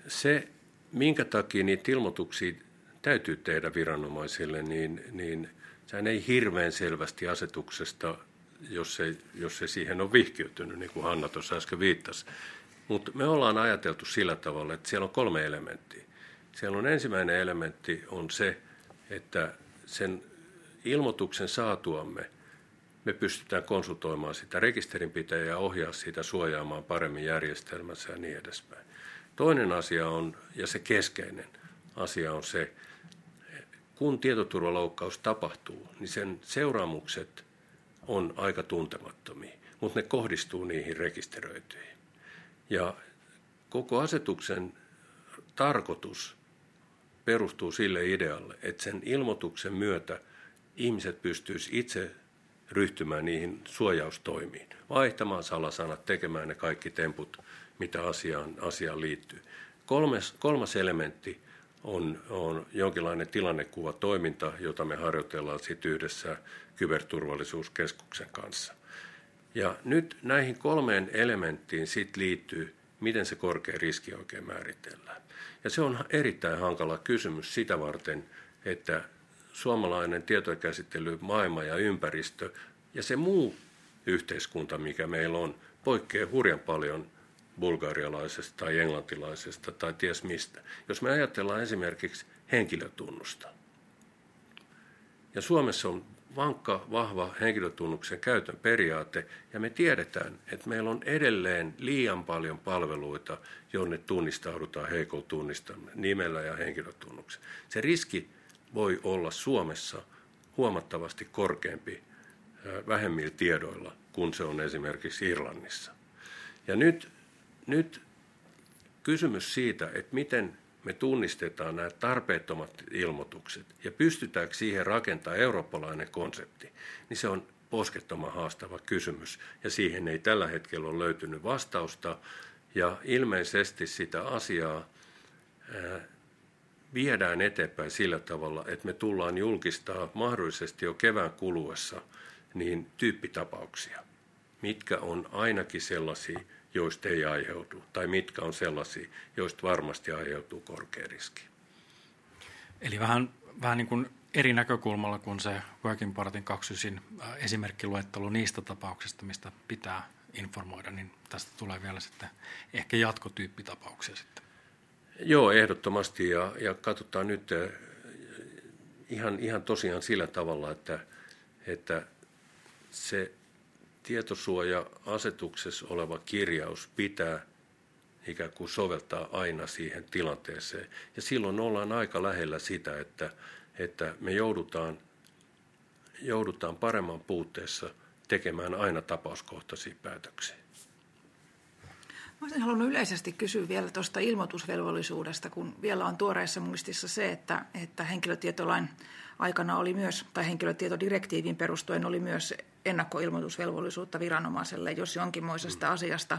Se, minkä takia niitä ilmoituksia täytyy tehdä viranomaisille, niin, niin sehän ei hirveän selvästi asetuksesta, jos se, jos se siihen on vihkiytynyt, niin kuin Hanna tuossa äsken viittasi. Mutta me ollaan ajateltu sillä tavalla, että siellä on kolme elementtiä. Siellä on ensimmäinen elementti on se, että sen ilmoituksen saatuamme me pystytään konsultoimaan sitä rekisterinpitäjää ja ohjaa sitä suojaamaan paremmin järjestelmässä ja niin edespäin. Toinen asia on, ja se keskeinen asia on se, kun tietoturvaloukkaus tapahtuu, niin sen seuraamukset on aika tuntemattomia, mutta ne kohdistuu niihin rekisteröityihin. Ja koko asetuksen tarkoitus perustuu sille idealle, että sen ilmoituksen myötä ihmiset pystyisivät itse ryhtymään niihin suojaustoimiin, vaihtamaan salasanat, tekemään ne kaikki temput, mitä asiaan, asiaan liittyy. Kolmas, kolmas elementti on, on jonkinlainen tilannekuva toiminta, jota me harjoitellaan sit yhdessä kyberturvallisuuskeskuksen kanssa. Ja nyt näihin kolmeen elementtiin sit liittyy, miten se korkea riski oikein määritellään. Ja se on erittäin hankala kysymys sitä varten, että suomalainen tietokäsittely, maailma ja ympäristö ja se muu yhteiskunta, mikä meillä on, poikkeaa hurjan paljon bulgarialaisesta tai englantilaisesta tai ties mistä. Jos me ajatellaan esimerkiksi henkilötunnusta, ja Suomessa on vankka, vahva henkilötunnuksen käytön periaate, ja me tiedetään, että meillä on edelleen liian paljon palveluita, jonne tunnistaudutaan heikolla tunnistaminen nimellä ja henkilötunnuksen. Se riski voi olla Suomessa huomattavasti korkeampi vähemmillä tiedoilla kuin se on esimerkiksi Irlannissa. Ja nyt, nyt kysymys siitä, että miten me tunnistetaan nämä tarpeettomat ilmoitukset ja pystytäänkö siihen rakentaa eurooppalainen konsepti, niin se on poskettoman haastava kysymys. Ja siihen ei tällä hetkellä ole löytynyt vastausta. Ja ilmeisesti sitä asiaa viedään eteenpäin sillä tavalla, että me tullaan julkistaa mahdollisesti jo kevään kuluessa niin tyyppitapauksia, mitkä on ainakin sellaisia, joista ei aiheudu, tai mitkä on sellaisia, joista varmasti aiheutuu korkea riski. Eli vähän, vähän niin kuin eri näkökulmalla kuin se Working Partin 29 äh, esimerkkiluettelo niistä tapauksista, mistä pitää informoida, niin tästä tulee vielä sitten ehkä jatkotyyppitapauksia sitten. Joo, ehdottomasti. Ja, ja katsotaan nyt eh, ihan, ihan tosiaan sillä tavalla, että, että se tietosuoja-asetuksessa oleva kirjaus pitää ikään kuin soveltaa aina siihen tilanteeseen. Ja silloin ollaan aika lähellä sitä, että, että me joudutaan, joudutaan paremman puutteessa tekemään aina tapauskohtaisia päätöksiä. Mä olisin halunnut yleisesti kysyä vielä tuosta ilmoitusvelvollisuudesta, kun vielä on tuoreessa muistissa se, että, että henkilötietolain aikana oli myös, tai henkilötietodirektiivin perustuen oli myös ennakkoilmoitusvelvollisuutta viranomaiselle, jos jonkinmoisesta mm. asiasta,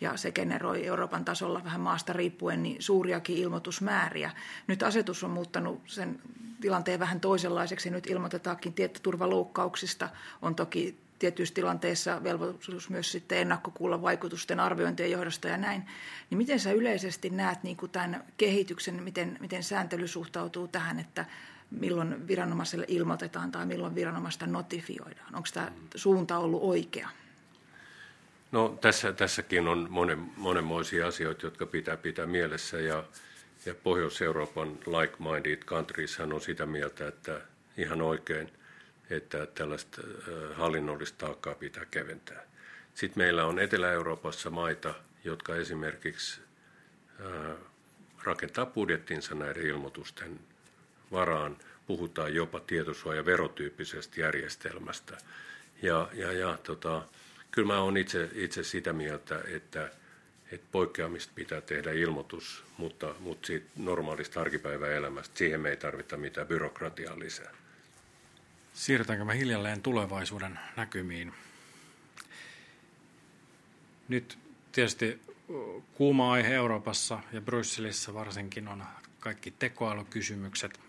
ja se generoi Euroopan tasolla vähän maasta riippuen niin suuriakin ilmoitusmääriä. Nyt asetus on muuttanut sen tilanteen vähän toisenlaiseksi. Nyt ilmoitetaankin tietoturvaloukkauksista. On toki tietyissä tilanteissa velvollisuus myös sitten ennakkokuulla vaikutusten arviointien johdosta ja näin. Niin miten sä yleisesti näet niin kuin tämän kehityksen, miten, miten sääntely suhtautuu tähän, että milloin viranomaiselle ilmoitetaan tai milloin viranomaista notifioidaan? Onko tämä suunta ollut oikea? No tässä, tässäkin on monen, monenmoisia asioita, jotka pitää pitää mielessä ja, ja Pohjois-Euroopan like-minded countries on sitä mieltä, että ihan oikein – että tällaista hallinnollista taakkaa pitää keventää. Sitten meillä on Etelä-Euroopassa maita, jotka esimerkiksi rakentaa budjettinsa näiden ilmoitusten varaan. Puhutaan jopa tietosuoja-verotyyppisestä järjestelmästä. Ja, ja, ja tota, kyllä mä olen itse, itse sitä mieltä, että, että poikkeamista pitää tehdä ilmoitus, mutta, mutta siitä normaalista arkipäiväelämästä, siihen me ei tarvita mitään byrokratiaa lisää. Siirrytäänkö me hiljalleen tulevaisuuden näkymiin? Nyt tietysti kuuma aihe Euroopassa ja Brysselissä varsinkin on kaikki tekoälykysymykset,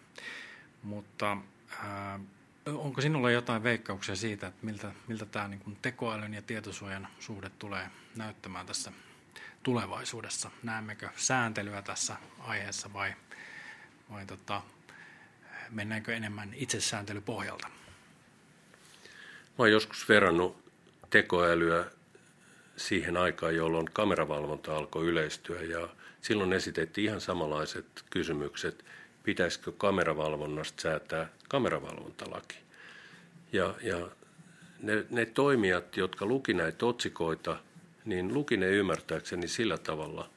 mutta ää, Onko sinulla jotain veikkauksia siitä, että miltä, miltä tämä niin tekoälyn ja tietosuojan suhde tulee näyttämään tässä tulevaisuudessa? Näemmekö sääntelyä tässä aiheessa vai, vai tota, mennäänkö enemmän itsesääntelypohjalta? Mä olen joskus verrannut tekoälyä siihen aikaan, jolloin kameravalvonta alkoi yleistyä ja silloin esitettiin ihan samanlaiset kysymykset, pitäisikö kameravalvonnasta säätää kameravalvontalaki. Ja, ja ne, ne toimijat, jotka luki näitä otsikoita, niin luki ne ymmärtääkseni sillä tavalla,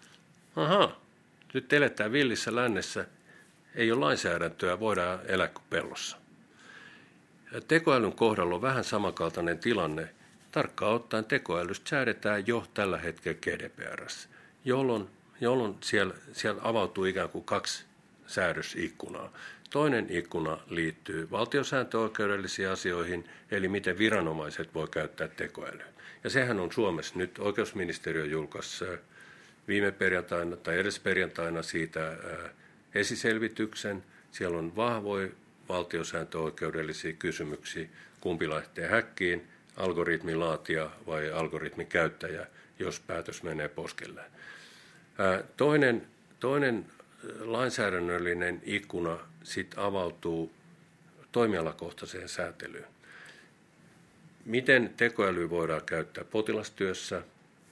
aha, nyt eletään villissä lännessä, ei ole lainsäädäntöä, voidaan elää kuin pellossa. Tekoälyn kohdalla on vähän samankaltainen tilanne. Tarkkaan ottaen tekoälystä säädetään jo tällä hetkellä GDPRssä, jolloin, jolloin siellä, siellä avautuu ikään kuin kaksi säädösikkunaa. Toinen ikkuna liittyy valtiosääntöoikeudellisiin asioihin, eli miten viranomaiset voi käyttää tekoälyä. Ja sehän on Suomessa nyt oikeusministeriö julkaisi viime perjantaina tai edes perjantaina siitä esiselvityksen. Siellä on vahvoja valtiosääntöoikeudellisia kysymyksiä, kumpi lähtee häkkiin, algoritmin laatia vai algoritmin käyttäjä, jos päätös menee poskelle. Toinen, toinen lainsäädännöllinen ikkuna sit avautuu toimialakohtaiseen säätelyyn. Miten tekoäly voidaan käyttää potilastyössä,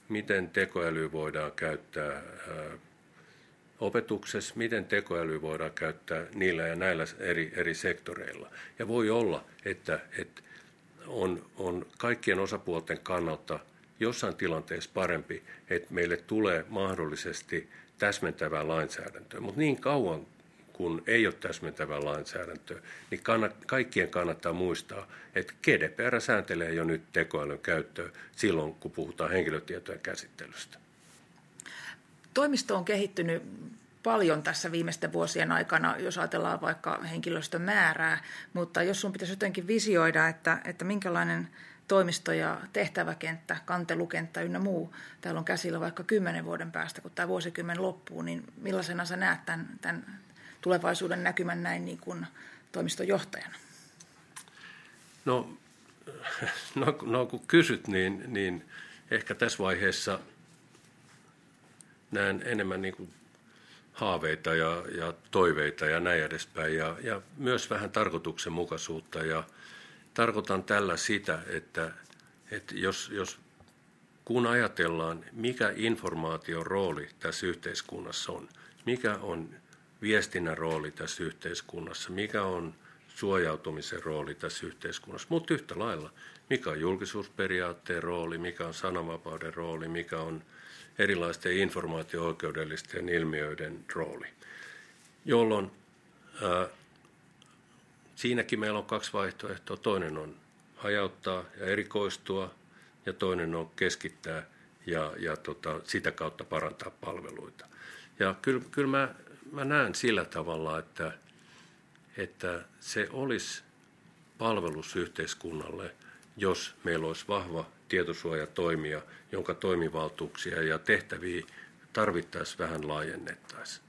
miten tekoäly voidaan käyttää opetuksessa, miten tekoäly voidaan käyttää niillä ja näillä eri, eri sektoreilla. Ja voi olla, että, että on, on kaikkien osapuolten kannalta jossain tilanteessa parempi, että meille tulee mahdollisesti täsmentävää lainsäädäntöä. Mutta niin kauan kun ei ole täsmentävää lainsäädäntöä, niin kannat, kaikkien kannattaa muistaa, että GDPR sääntelee jo nyt tekoälyn käyttöä silloin, kun puhutaan henkilötietojen käsittelystä. Toimisto on kehittynyt paljon tässä viimeisten vuosien aikana, jos ajatellaan vaikka henkilöstön määrää, mutta jos sun pitäisi jotenkin visioida, että, että minkälainen toimisto ja tehtäväkenttä, kantelukenttä ynnä muu, täällä on käsillä vaikka kymmenen vuoden päästä, kun tämä vuosikymmen loppuu, niin millaisena sä näet tämän, tämän tulevaisuuden näkymän näin niin kuin toimiston johtajana? No, no, no kun kysyt, niin, niin ehkä tässä vaiheessa näen enemmän niin kuin haaveita ja, ja toiveita ja näin edespäin. Ja, ja myös vähän tarkoituksenmukaisuutta. Ja tarkoitan tällä sitä, että, että jos, jos kun ajatellaan, mikä informaation rooli tässä yhteiskunnassa on, mikä on viestinnän rooli tässä yhteiskunnassa, mikä on suojautumisen rooli tässä yhteiskunnassa, mutta yhtä lailla, mikä on julkisuusperiaatteen rooli, mikä on sananvapauden rooli, mikä on erilaisten informaatio-oikeudellisten ilmiöiden rooli, jolloin ää, siinäkin meillä on kaksi vaihtoehtoa. Toinen on hajauttaa ja erikoistua ja toinen on keskittää ja, ja tota, sitä kautta parantaa palveluita. Ja kyllä, kyllä mä, mä näen sillä tavalla, että, että se olisi palvelus yhteiskunnalle, jos meillä olisi vahva tietosuojatoimija, jonka toimivaltuuksia ja tehtäviä tarvittaisiin vähän laajennettaisiin.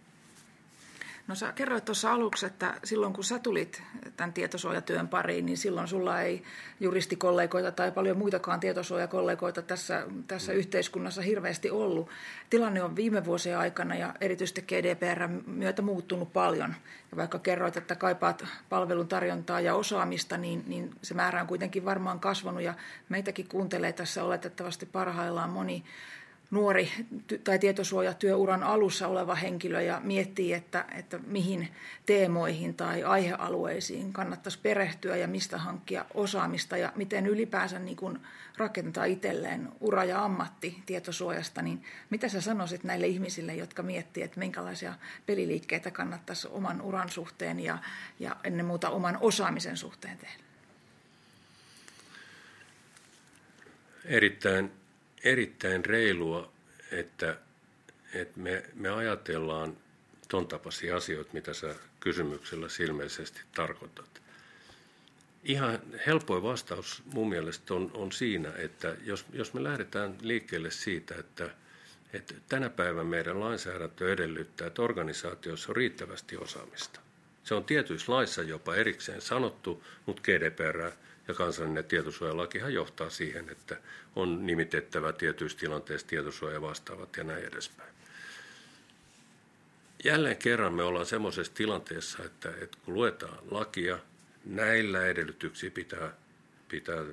No sä kerroit tuossa aluksi, että silloin kun sä tulit tämän tietosuojatyön pariin, niin silloin sulla ei juristikollegoita tai paljon muitakaan tietosuojakollegoita tässä, tässä mm. yhteiskunnassa hirveästi ollut. Tilanne on viime vuosien aikana ja erityisesti GDPR myötä muuttunut paljon. Ja vaikka kerroit, että kaipaat palvelun tarjontaa ja osaamista, niin, niin se määrä on kuitenkin varmaan kasvanut ja meitäkin kuuntelee tässä oletettavasti parhaillaan moni nuori tai tietosuojatyöuran alussa oleva henkilö ja miettii, että, että mihin teemoihin tai aihealueisiin kannattaisi perehtyä ja mistä hankkia osaamista ja miten ylipäänsä niin kuin rakentaa itselleen ura ja ammatti tietosuojasta, niin mitä sä sanoisit näille ihmisille, jotka miettii, että minkälaisia peliliikkeitä kannattaisi oman uran suhteen ja, ja ennen muuta oman osaamisen suhteen tehdä? Erittäin erittäin reilua, että, että me, me ajatellaan ton tapaisia asioita, mitä sä kysymyksellä ilmeisesti tarkoitat. Ihan helpoin vastaus mun mielestä on, on siinä, että jos, jos me lähdetään liikkeelle siitä, että, että tänä päivänä meidän lainsäädäntö edellyttää, että organisaatiossa on riittävästi osaamista. Se on tietyissä laissa jopa erikseen sanottu, mutta GDPR ja kansallinen tietosuojalakihan johtaa siihen, että on nimitettävä tietyissä tilanteissa tietosuoja vastaavat ja näin edespäin. Jälleen kerran me ollaan semmoisessa tilanteessa, että, että kun luetaan lakia, näillä edellytyksiä pitää, pitää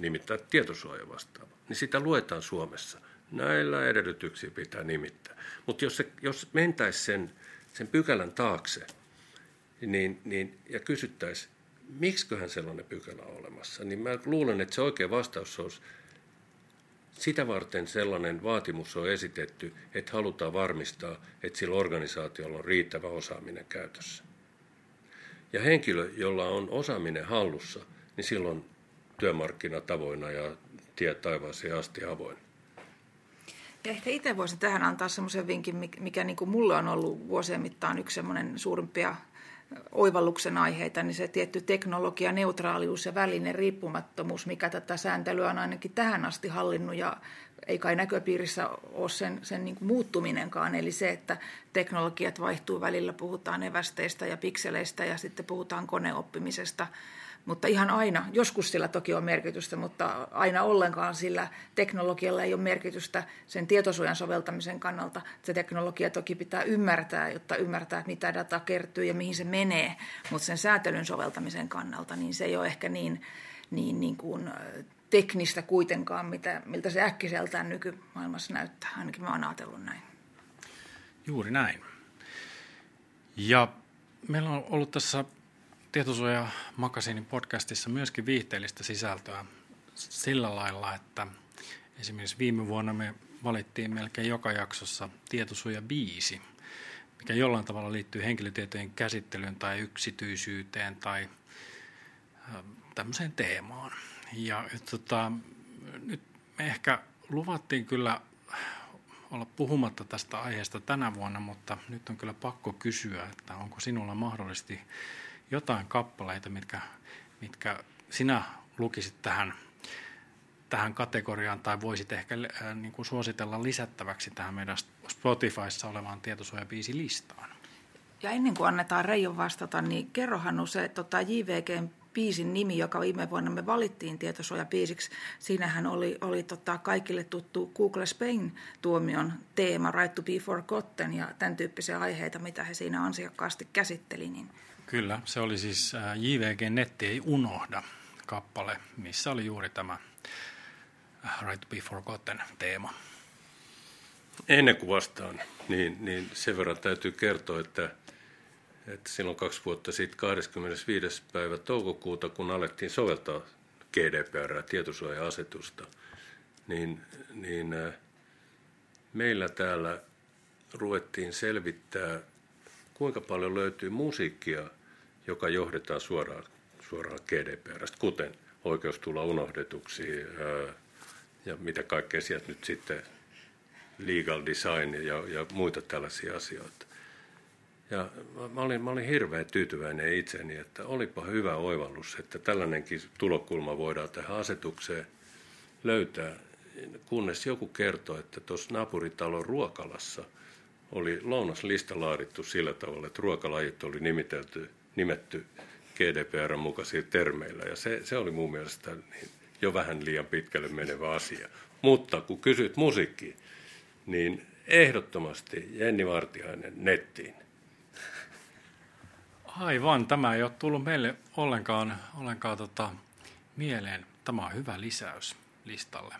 nimittää tietosuoja vastaava, niin sitä luetaan Suomessa. Näillä edellytyksiä pitää nimittää. Mutta jos, jos mentäisiin sen, sen pykälän taakse niin, niin, ja kysyttäisiin, miksiköhän sellainen pykälä on olemassa, niin mä luulen, että se oikea vastaus olisi, sitä varten sellainen vaatimus on esitetty, että halutaan varmistaa, että sillä organisaatiolla on riittävä osaaminen käytössä. Ja henkilö, jolla on osaaminen hallussa, niin silloin työmarkkinat avoinna ja tie taivaaseen asti avoin. Ja ehkä itse voisin tähän antaa semmoisen vinkin, mikä niin kuin mulle on ollut vuosien mittaan yksi semmoinen suurimpia oivalluksen aiheita, niin se tietty teknologia, neutraalius ja välinen riippumattomuus, mikä tätä sääntelyä on ainakin tähän asti hallinnut ja ei kai näköpiirissä ole sen, sen niin kuin muuttuminenkaan. Eli se, että teknologiat vaihtuu välillä, puhutaan evästeistä ja pikseleistä ja sitten puhutaan koneoppimisesta – mutta ihan aina, joskus sillä toki on merkitystä, mutta aina ollenkaan sillä teknologialla ei ole merkitystä sen tietosuojan soveltamisen kannalta. Se teknologia toki pitää ymmärtää, jotta ymmärtää, mitä data kertyy ja mihin se menee, mutta sen säätelyn soveltamisen kannalta niin se ei ole ehkä niin, niin, niin kuin teknistä kuitenkaan, mitä, miltä se äkkiseltään nykymaailmassa näyttää. Ainakin mä oon ajatellut näin. Juuri näin. Ja meillä on ollut tässä Tietosuoja Makasiinin podcastissa myöskin viihteellistä sisältöä sillä lailla, että esimerkiksi viime vuonna me valittiin melkein joka jaksossa tietosuoja biisi, mikä jollain tavalla liittyy henkilötietojen käsittelyyn tai yksityisyyteen tai tämmöiseen teemaan. Ja tota, nyt me ehkä luvattiin kyllä olla puhumatta tästä aiheesta tänä vuonna, mutta nyt on kyllä pakko kysyä, että onko sinulla mahdollisesti jotain kappaleita, mitkä, mitkä sinä lukisit tähän, tähän kategoriaan tai voisit ehkä äh, niin kuin suositella lisättäväksi tähän meidän Spotifyssa olevaan tietosuojabiisilistaan? Ja ennen kuin annetaan Reijon vastata, niin kerrohan se tota JVGn biisin nimi, joka viime vuonna me valittiin tietosuojabiisiksi. Siinähän oli, oli tota kaikille tuttu Google Spain-tuomion teema Right to be Forgotten ja tämän tyyppisiä aiheita, mitä he siinä ansiokkaasti käsitteli. Niin Kyllä, se oli siis JVG Netti ei unohda kappale, missä oli juuri tämä Right to be Forgotten teema. Ennen kuin vastaan, niin, niin sen verran täytyy kertoa, että, että silloin kaksi vuotta sitten 25. päivä toukokuuta, kun alettiin soveltaa GDPR, tietosuoja-asetusta, niin, niin meillä täällä ruvettiin selvittää kuinka paljon löytyy musiikkia, joka johdetaan suoraan, suoraan GDPRstä, kuten oikeus tulla unohdetuksi ja mitä kaikkea sieltä nyt sitten, legal design ja, ja muita tällaisia asioita. Ja mä olin, mä olin hirveän tyytyväinen itseni, että olipa hyvä oivallus, että tällainenkin tulokulma voidaan tähän asetukseen löytää, kunnes joku kertoo, että tuossa naapuritalon ruokalassa – oli lounaslista laadittu sillä tavalla, että ruokalajit oli nimitelty, nimetty GDPR mukaisilla termeillä. Ja se, se oli mun mielestä niin jo vähän liian pitkälle menevä asia. Mutta kun kysyt musiikkiin, niin ehdottomasti Jenni Vartiainen nettiin. Aivan, tämä ei ole tullut meille ollenkaan, ollenkaan tota, mieleen. Tämä on hyvä lisäys listalle.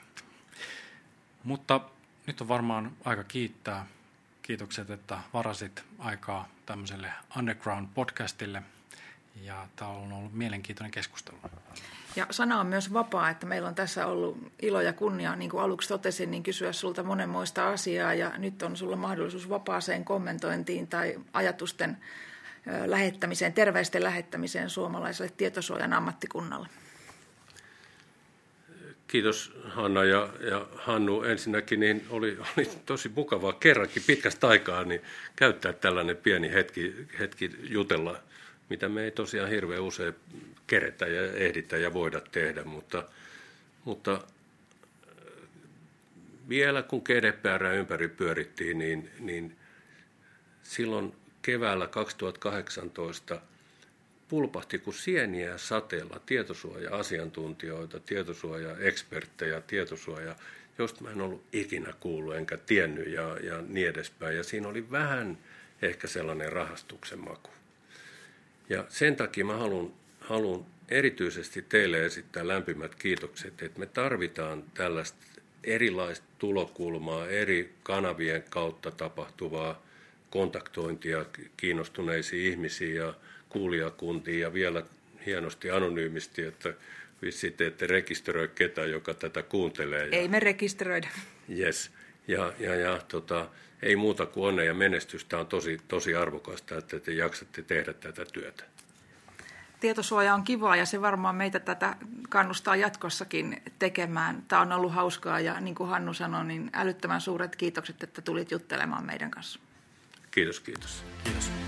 Mutta nyt on varmaan aika kiittää kiitokset, että varasit aikaa tämmöiselle Underground-podcastille. Ja tämä on ollut mielenkiintoinen keskustelu. Ja sana on myös vapaa, että meillä on tässä ollut ilo ja kunnia, niin kuin aluksi totesin, niin kysyä sulta monenmoista asiaa. Ja nyt on sulla mahdollisuus vapaaseen kommentointiin tai ajatusten lähettämiseen, terveisten lähettämiseen suomalaiselle tietosuojan ammattikunnalle. Kiitos Hanna ja, ja Hannu. Ensinnäkin niin oli, oli tosi mukavaa kerrankin pitkästä aikaa niin käyttää tällainen pieni hetki, hetki jutella, mitä me ei tosiaan hirveän usein keretä ja ehditä ja voida tehdä, mutta, mutta vielä kun GDPR ympäri pyörittiin, niin, niin silloin keväällä 2018 pulpahti kuin sieniä sateella tietosuoja-asiantuntijoita, tietosuoja-eksperttejä, tietosuoja, josta mä en ollut ikinä kuullut enkä tiennyt ja, ja niin edespäin. Ja siinä oli vähän ehkä sellainen rahastuksen maku. Ja sen takia mä haluan, haluan erityisesti teille esittää lämpimät kiitokset, että me tarvitaan tällaista erilaista tulokulmaa, eri kanavien kautta tapahtuvaa kontaktointia kiinnostuneisiin ihmisiin ja kuulijakuntiin ja vielä hienosti anonyymisti, että vissi te ette rekisteröi ketään, joka tätä kuuntelee. Ei me rekisteröidä. Yes. Ja, ja, ja tota, ei muuta kuin onnea ja menestystä on tosi, tosi arvokasta, että te jaksatte tehdä tätä työtä. Tietosuoja on kivaa ja se varmaan meitä tätä kannustaa jatkossakin tekemään. Tämä on ollut hauskaa ja niin kuin Hannu sanoi, niin älyttömän suuret kiitokset, että tulit juttelemaan meidän kanssa. Kiitos, kiitos. Kiitos.